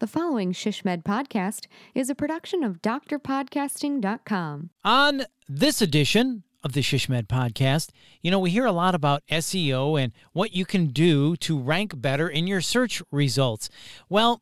The following ShishMed podcast is a production of drpodcasting.com. On this edition of the ShishMed podcast, you know, we hear a lot about SEO and what you can do to rank better in your search results. Well,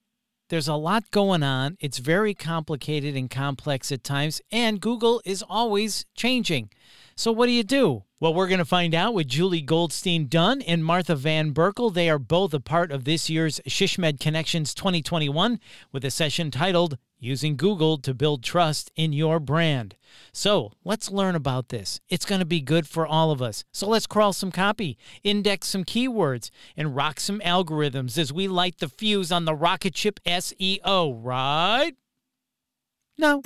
there's a lot going on. It's very complicated and complex at times, and Google is always changing. So, what do you do? Well, we're going to find out with Julie Goldstein Dunn and Martha Van Berkel. They are both a part of this year's ShishMed Connections 2021 with a session titled Using Google to Build Trust in Your Brand. So let's learn about this. It's going to be good for all of us. So let's crawl some copy, index some keywords, and rock some algorithms as we light the fuse on the rocket ship SEO, right? No.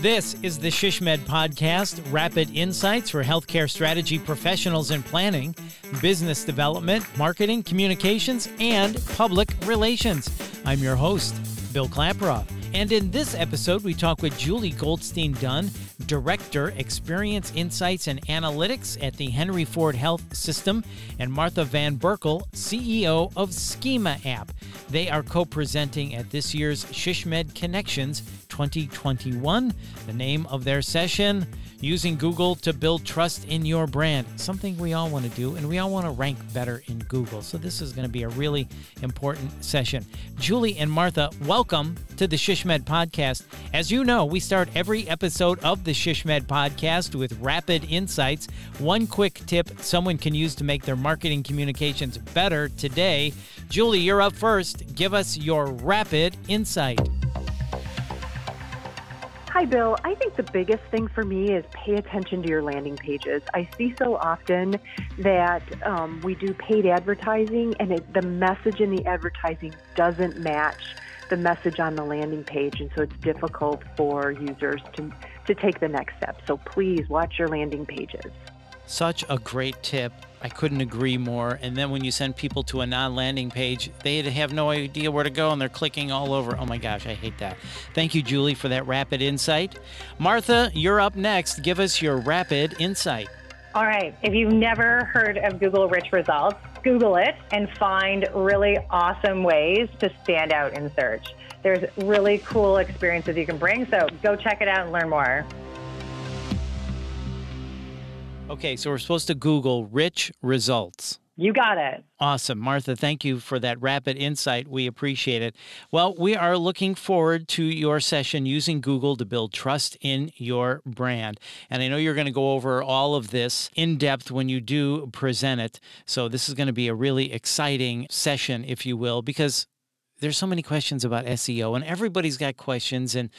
This is the ShishMed Podcast, rapid insights for healthcare strategy professionals in planning, business development, marketing, communications, and public relations. I'm your host, Bill Klaproth. And in this episode, we talk with Julie Goldstein Dunn, Director, Experience Insights and Analytics at the Henry Ford Health System, and Martha Van Berkel, CEO of Schema App. They are co presenting at this year's ShishMed Connections 2021. The name of their session, using Google to build trust in your brand. Something we all want to do, and we all want to rank better in Google. So, this is going to be a really important session. Julie and Martha, welcome to the ShishMed podcast. As you know, we start every episode of the ShishMed podcast with rapid insights. One quick tip someone can use to make their marketing communications better today. Julie, you're up first. Give us your rapid insight. Hi, Bill. I think the biggest thing for me is pay attention to your landing pages. I see so often that um, we do paid advertising and it, the message in the advertising doesn't match the message on the landing page. And so it's difficult for users to, to take the next step. So please watch your landing pages. Such a great tip. I couldn't agree more. And then when you send people to a non landing page, they have no idea where to go and they're clicking all over. Oh my gosh, I hate that. Thank you, Julie, for that rapid insight. Martha, you're up next. Give us your rapid insight. All right. If you've never heard of Google Rich Results, Google it and find really awesome ways to stand out in search. There's really cool experiences you can bring. So go check it out and learn more. Okay, so we're supposed to Google rich results. You got it. Awesome. Martha, thank you for that rapid insight. We appreciate it. Well, we are looking forward to your session using Google to build trust in your brand. And I know you're going to go over all of this in depth when you do present it. So this is going to be a really exciting session, if you will, because there's so many questions about SEO, and everybody's got questions. And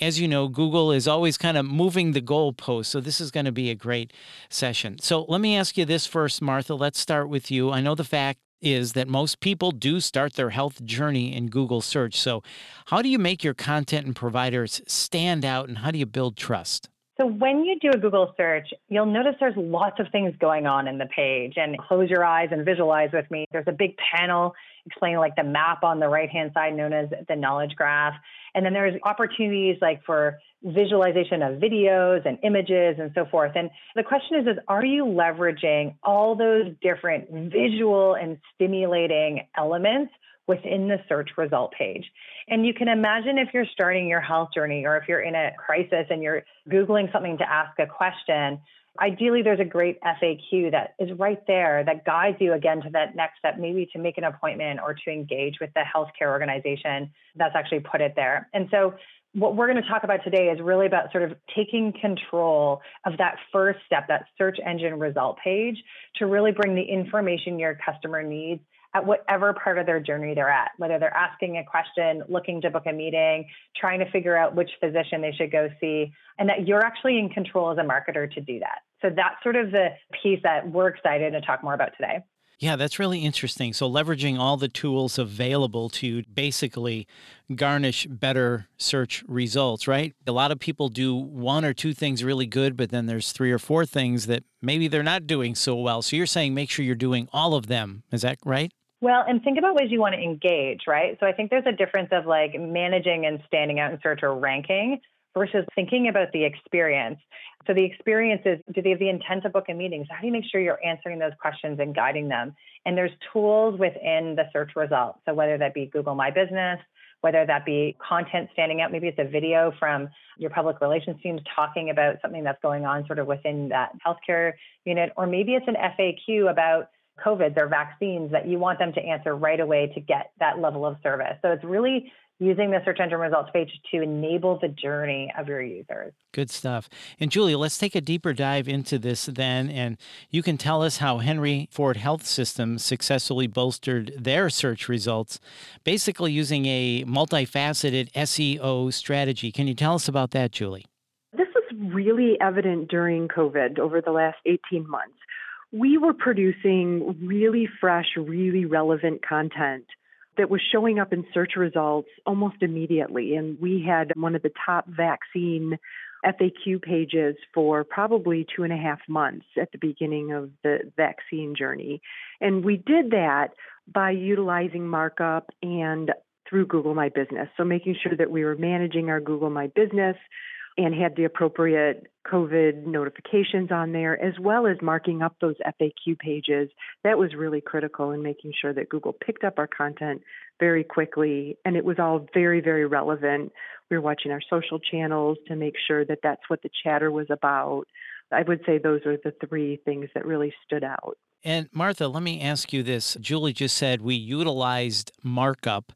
as you know, Google is always kind of moving the goalpost. So this is going to be a great session. So let me ask you this first, Martha. Let's start with you. I know the fact is that most people do start their health journey in Google search. So, how do you make your content and providers stand out, and how do you build trust? So when you do a Google search, you'll notice there's lots of things going on in the page. And close your eyes and visualize with me. There's a big panel explaining like the map on the right hand side known as the knowledge graph. And then there's opportunities like for visualization of videos and images and so forth. And the question is, is are you leveraging all those different visual and stimulating elements within the search result page. And you can imagine if you're starting your health journey or if you're in a crisis and you're Googling something to ask a question, ideally there's a great FAQ that is right there that guides you again to that next step, maybe to make an appointment or to engage with the healthcare organization that's actually put it there. And so what we're going to talk about today is really about sort of taking control of that first step, that search engine result page, to really bring the information your customer needs at whatever part of their journey they're at, whether they're asking a question, looking to book a meeting, trying to figure out which physician they should go see, and that you're actually in control as a marketer to do that. So that's sort of the piece that we're excited to talk more about today. Yeah, that's really interesting. So, leveraging all the tools available to basically garnish better search results, right? A lot of people do one or two things really good, but then there's three or four things that maybe they're not doing so well. So, you're saying make sure you're doing all of them. Is that right? Well, and think about ways you want to engage, right? So I think there's a difference of like managing and standing out in search or ranking versus thinking about the experience. So the experience is do they have the intent to book a meeting? So how do you make sure you're answering those questions and guiding them? And there's tools within the search results. So whether that be Google My Business, whether that be content standing out, maybe it's a video from your public relations teams talking about something that's going on sort of within that healthcare unit, or maybe it's an FAQ about COVID or vaccines that you want them to answer right away to get that level of service. So it's really using the search engine results page to enable the journey of your users. Good stuff. And Julie, let's take a deeper dive into this then. And you can tell us how Henry Ford Health System successfully bolstered their search results, basically using a multifaceted SEO strategy. Can you tell us about that, Julie? This was really evident during COVID over the last 18 months. We were producing really fresh, really relevant content that was showing up in search results almost immediately. And we had one of the top vaccine FAQ pages for probably two and a half months at the beginning of the vaccine journey. And we did that by utilizing markup and through Google My Business. So making sure that we were managing our Google My Business and had the appropriate COVID notifications on there, as well as marking up those FAQ pages. That was really critical in making sure that Google picked up our content very quickly and it was all very, very relevant. We were watching our social channels to make sure that that's what the chatter was about. I would say those are the three things that really stood out. And Martha, let me ask you this. Julie just said we utilized markup.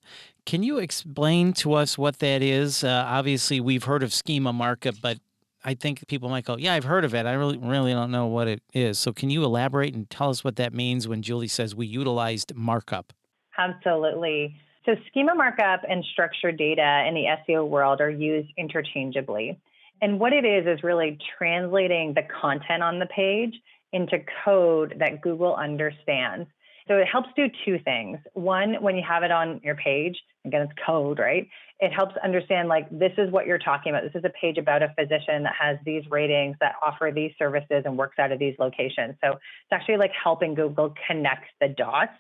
Can you explain to us what that is? Uh, obviously, we've heard of schema markup, but I think people might go, "Yeah, I've heard of it. I really, really don't know what it is." So, can you elaborate and tell us what that means when Julie says we utilized markup? Absolutely. So, schema markup and structured data in the SEO world are used interchangeably. And what it is is really translating the content on the page into code that Google understands. So it helps do two things. One, when you have it on your page, again, it's code, right? It helps understand like this is what you're talking about. This is a page about a physician that has these ratings that offer these services and works out of these locations. So it's actually like helping Google connect the dots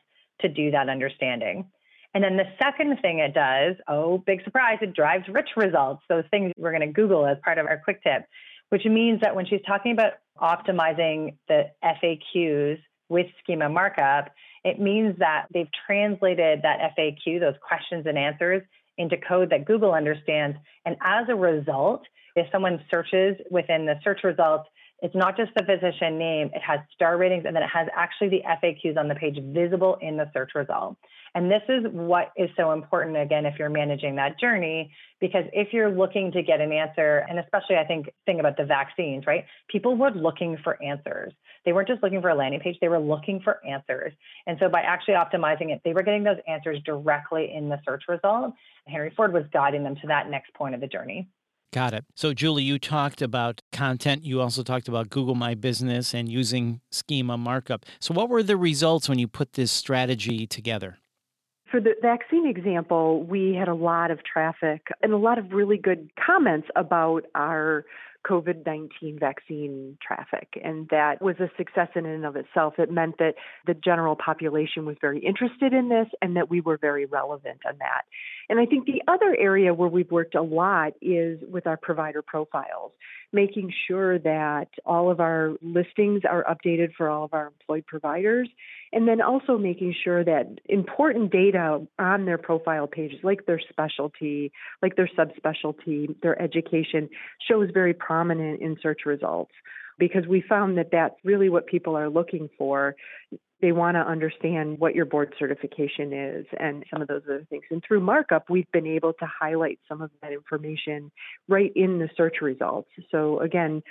to do that understanding. And then the second thing it does, oh, big surprise, it drives rich results. Those things we're going to Google as part of our quick tip, which means that when she's talking about optimizing the FAQs with schema markup, it means that they've translated that FAQ, those questions and answers, into code that Google understands. And as a result, if someone searches within the search results, it's not just the physician name, it has star ratings, and then it has actually the FAQs on the page visible in the search result. And this is what is so important, again, if you're managing that journey, because if you're looking to get an answer, and especially I think, think about the vaccines, right? People were looking for answers. They weren't just looking for a landing page, they were looking for answers. And so by actually optimizing it, they were getting those answers directly in the search result. Henry Ford was guiding them to that next point of the journey. Got it. So, Julie, you talked about content. You also talked about Google My Business and using schema markup. So, what were the results when you put this strategy together? For the vaccine example, we had a lot of traffic and a lot of really good comments about our COVID 19 vaccine traffic. And that was a success in and of itself. It meant that the general population was very interested in this and that we were very relevant on that. And I think the other area where we've worked a lot is with our provider profiles, making sure that all of our listings are updated for all of our employed providers and then also making sure that important data on their profile pages, like their specialty, like their subspecialty, their education, shows very prominent in search results because we found that that's really what people are looking for. They want to understand what your board certification is and some of those other things. And through markup, we've been able to highlight some of that information right in the search results. So, again,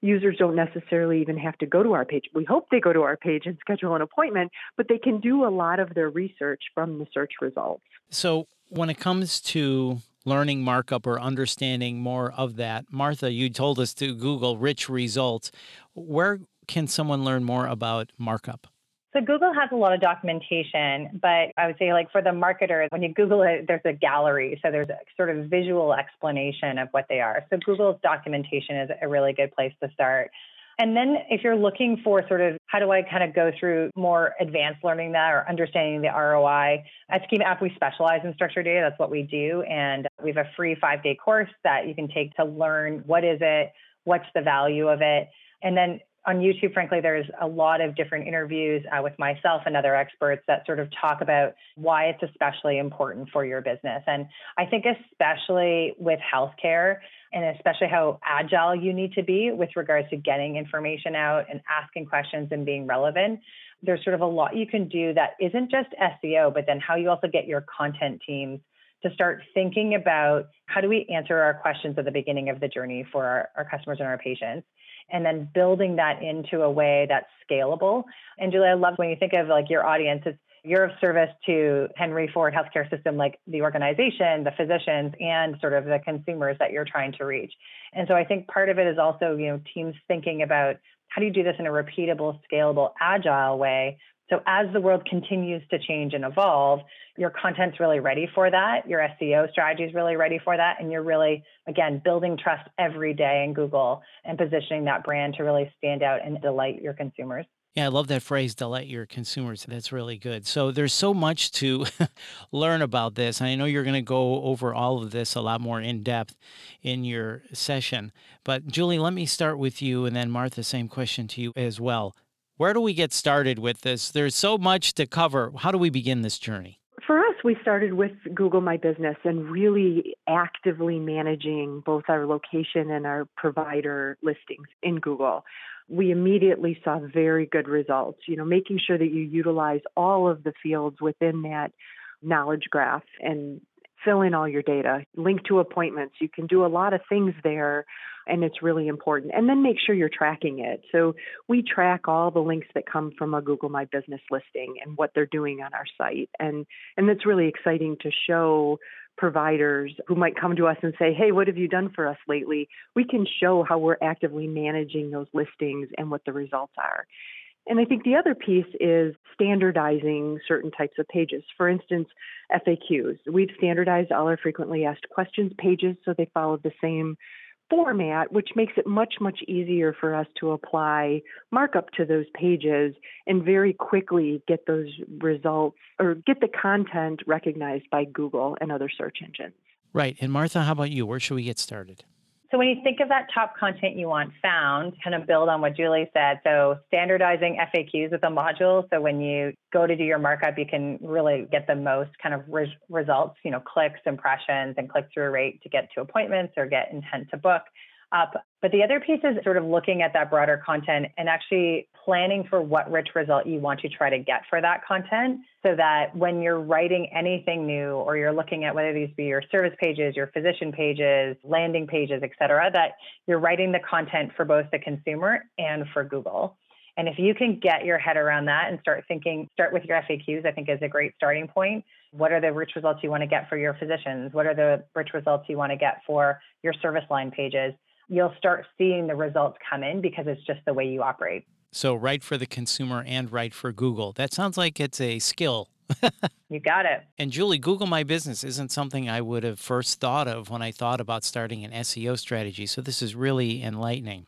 users don't necessarily even have to go to our page. We hope they go to our page and schedule an appointment, but they can do a lot of their research from the search results. So, when it comes to learning markup or understanding more of that, Martha, you told us to Google rich results. Where can someone learn more about markup? So Google has a lot of documentation, but I would say like for the marketer, when you Google it, there's a gallery. So there's a sort of visual explanation of what they are. So Google's documentation is a really good place to start. And then if you're looking for sort of how do I kind of go through more advanced learning that or understanding the ROI, at Schema App, we specialize in structured data. That's what we do. And we have a free five day course that you can take to learn what is it, what's the value of it. And then on YouTube, frankly, there's a lot of different interviews uh, with myself and other experts that sort of talk about why it's especially important for your business. And I think, especially with healthcare, and especially how agile you need to be with regards to getting information out and asking questions and being relevant. There's sort of a lot you can do that isn't just SEO, but then how you also get your content teams to start thinking about how do we answer our questions at the beginning of the journey for our, our customers and our patients and then building that into a way that's scalable. And Julie, I love when you think of like your audience, it's you're of service to Henry Ford Healthcare System, like the organization, the physicians, and sort of the consumers that you're trying to reach. And so I think part of it is also, you know, teams thinking about how do you do this in a repeatable, scalable, agile way. So as the world continues to change and evolve, your content's really ready for that. Your SEO strategy is really ready for that. And you're really, again, building trust every day in Google and positioning that brand to really stand out and delight your consumers. Yeah, I love that phrase, delight your consumers. That's really good. So there's so much to learn about this. I know you're going to go over all of this a lot more in depth in your session. But Julie, let me start with you and then Martha, same question to you as well. Where do we get started with this? There's so much to cover. How do we begin this journey? For us, we started with Google My Business and really actively managing both our location and our provider listings in Google we immediately saw very good results. You know, making sure that you utilize all of the fields within that knowledge graph and fill in all your data, link to appointments. You can do a lot of things there, and it's really important. And then make sure you're tracking it. So we track all the links that come from a Google My Business listing and what they're doing on our site. And and that's really exciting to show providers who might come to us and say, Hey, what have you done for us lately? We can show how we're actively managing those listings and what the results are. And I think the other piece is standardizing certain types of pages. For instance, FAQs. We've standardized all our frequently asked questions pages so they follow the same format, which makes it much, much easier for us to apply markup to those pages and very quickly get those results or get the content recognized by Google and other search engines. Right. And Martha, how about you? Where should we get started? So when you think of that top content you want found, kind of build on what Julie said. So standardizing FAQs with a module. So when you go to do your markup, you can really get the most kind of re- results, you know, clicks, impressions, and click through rate to get to appointments or get intent to book up. But the other piece is sort of looking at that broader content and actually planning for what rich result you want to try to get for that content so that when you're writing anything new or you're looking at whether these be your service pages, your physician pages, landing pages, et cetera, that you're writing the content for both the consumer and for Google. And if you can get your head around that and start thinking, start with your FAQs, I think is a great starting point. What are the rich results you want to get for your physicians? What are the rich results you want to get for your service line pages? You'll start seeing the results come in because it's just the way you operate. So, right for the consumer and right for Google. That sounds like it's a skill. you got it. And Julie, Google My Business isn't something I would have first thought of when I thought about starting an SEO strategy. So, this is really enlightening.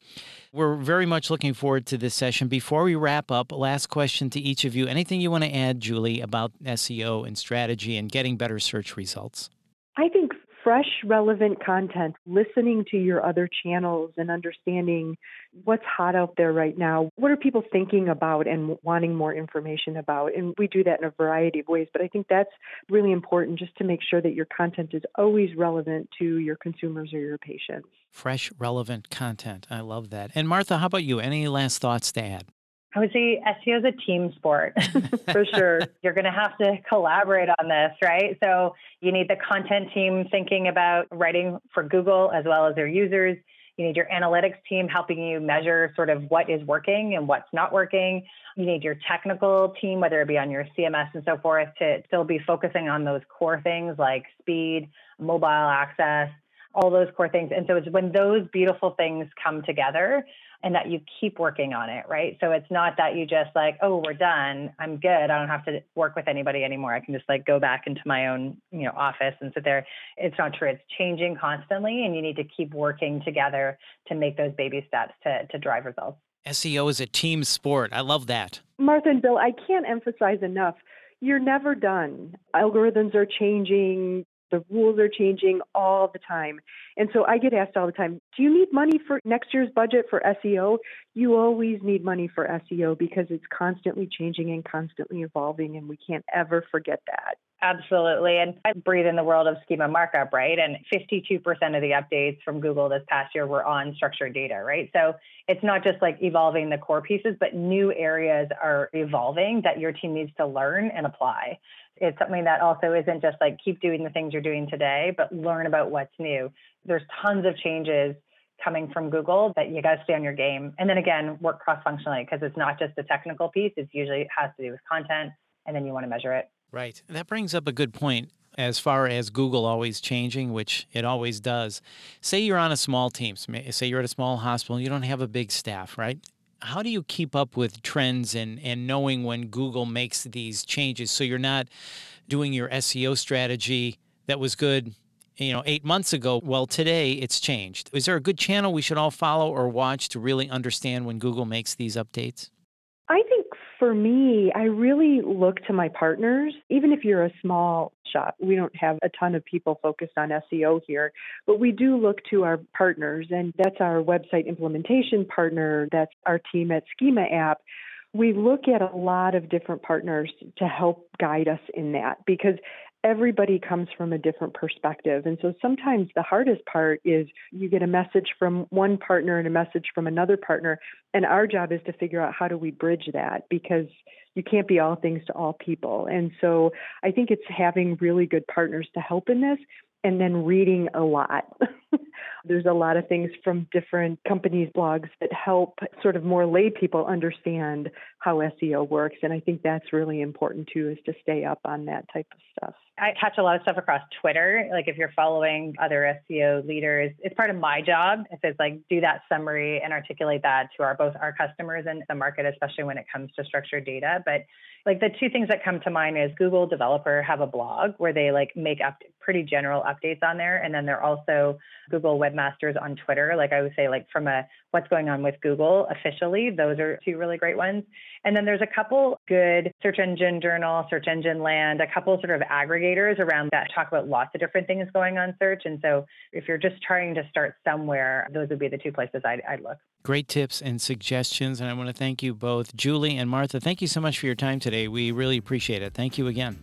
We're very much looking forward to this session. Before we wrap up, last question to each of you. Anything you want to add, Julie, about SEO and strategy and getting better search results? I think fresh, relevant content, listening to your other channels and understanding what's hot out there right now. What are people thinking about and wanting more information about? And we do that in a variety of ways, but I think that's really important just to make sure that your content is always relevant to your consumers or your patients. Fresh, relevant content. I love that. And Martha, how about you? Any last thoughts to add? I would say SEO is a team sport for sure. You're going to have to collaborate on this, right? So you need the content team thinking about writing for Google as well as their users. You need your analytics team helping you measure sort of what is working and what's not working. You need your technical team, whether it be on your CMS and so forth, to still be focusing on those core things like speed, mobile access, all those core things. And so it's when those beautiful things come together and that you keep working on it, right? So it's not that you just like, oh, we're done. I'm good. I don't have to work with anybody anymore. I can just like go back into my own, you know, office and sit there. It's not true. It's changing constantly and you need to keep working together to make those baby steps to to drive results. SEO is a team sport. I love that. Martha and Bill, I can't emphasize enough. You're never done. Algorithms are changing, the rules are changing all the time. And so I get asked all the time, do you need money for next year's budget for SEO? You always need money for SEO because it's constantly changing and constantly evolving, and we can't ever forget that. Absolutely. And I breathe in the world of schema markup, right? And 52% of the updates from Google this past year were on structured data, right? So it's not just like evolving the core pieces, but new areas are evolving that your team needs to learn and apply. It's something that also isn't just like keep doing the things you're doing today, but learn about what's new. There's tons of changes coming from Google that you got to stay on your game. And then again, work cross functionally because it's not just the technical piece, it's usually has to do with content, and then you want to measure it. Right. That brings up a good point as far as Google always changing, which it always does. Say you're on a small team, say you're at a small hospital, you don't have a big staff, right? How do you keep up with trends and, and knowing when Google makes these changes so you're not doing your SEO strategy that was good, you know, eight months ago? Well, today it's changed. Is there a good channel we should all follow or watch to really understand when Google makes these updates? I think for me, I really look to my partners. Even if you're a small shop, we don't have a ton of people focused on SEO here, but we do look to our partners, and that's our website implementation partner, that's our team at Schema App. We look at a lot of different partners to help guide us in that because everybody comes from a different perspective. And so sometimes the hardest part is you get a message from one partner and a message from another partner. And our job is to figure out how do we bridge that because you can't be all things to all people. And so I think it's having really good partners to help in this and then reading a lot. There's a lot of things from different companies' blogs that help sort of more lay people understand how SEO works. And I think that's really important too, is to stay up on that type of stuff. I catch a lot of stuff across Twitter. Like if you're following other SEO leaders, it's part of my job. If it's like do that summary and articulate that to our both our customers and the market, especially when it comes to structured data. But like the two things that come to mind is Google developer have a blog where they like make up pretty general updates on there. And then they're also Google webmasters on Twitter. Like I would say, like from a what's going on with Google officially, those are two really great ones. And then there's a couple good search engine journal, search engine land, a couple sort of aggregators around that talk about lots of different things going on search. And so if you're just trying to start somewhere, those would be the two places I'd, I'd look. Great tips and suggestions. And I want to thank you both, Julie and Martha. Thank you so much for your time today. We really appreciate it. Thank you again.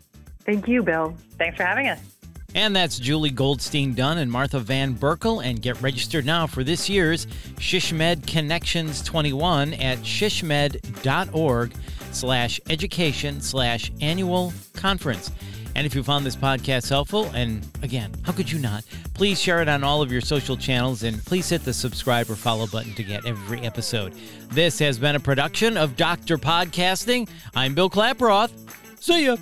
Thank you, Bill. Thanks for having us. And that's Julie Goldstein Dunn and Martha Van Berkel. And get registered now for this year's Shishmed Connections 21 at shsmd.org slash education slash annual conference. And if you found this podcast helpful, and again, how could you not? Please share it on all of your social channels and please hit the subscribe or follow button to get every episode. This has been a production of Dr. Podcasting. I'm Bill Klaproth. See ya.